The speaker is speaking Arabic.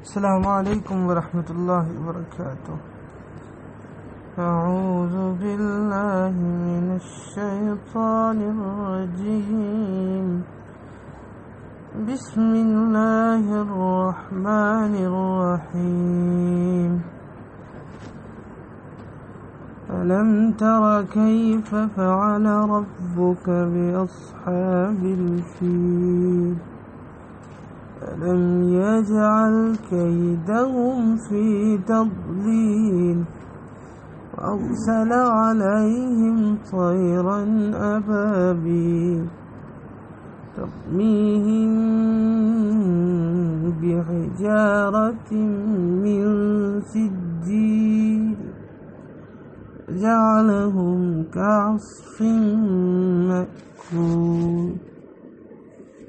السلام عليكم ورحمة الله وبركاته. أعوذ بالله من الشيطان الرجيم. بسم الله الرحمن الرحيم. ألم تر كيف فعل ربك بأصحاب الفيل؟ ألم يجعل كيدهم في تضليل. وأرسل عليهم طيرا أبابيل. ترميهم بحجارة من سجيل. جعلهم كعصف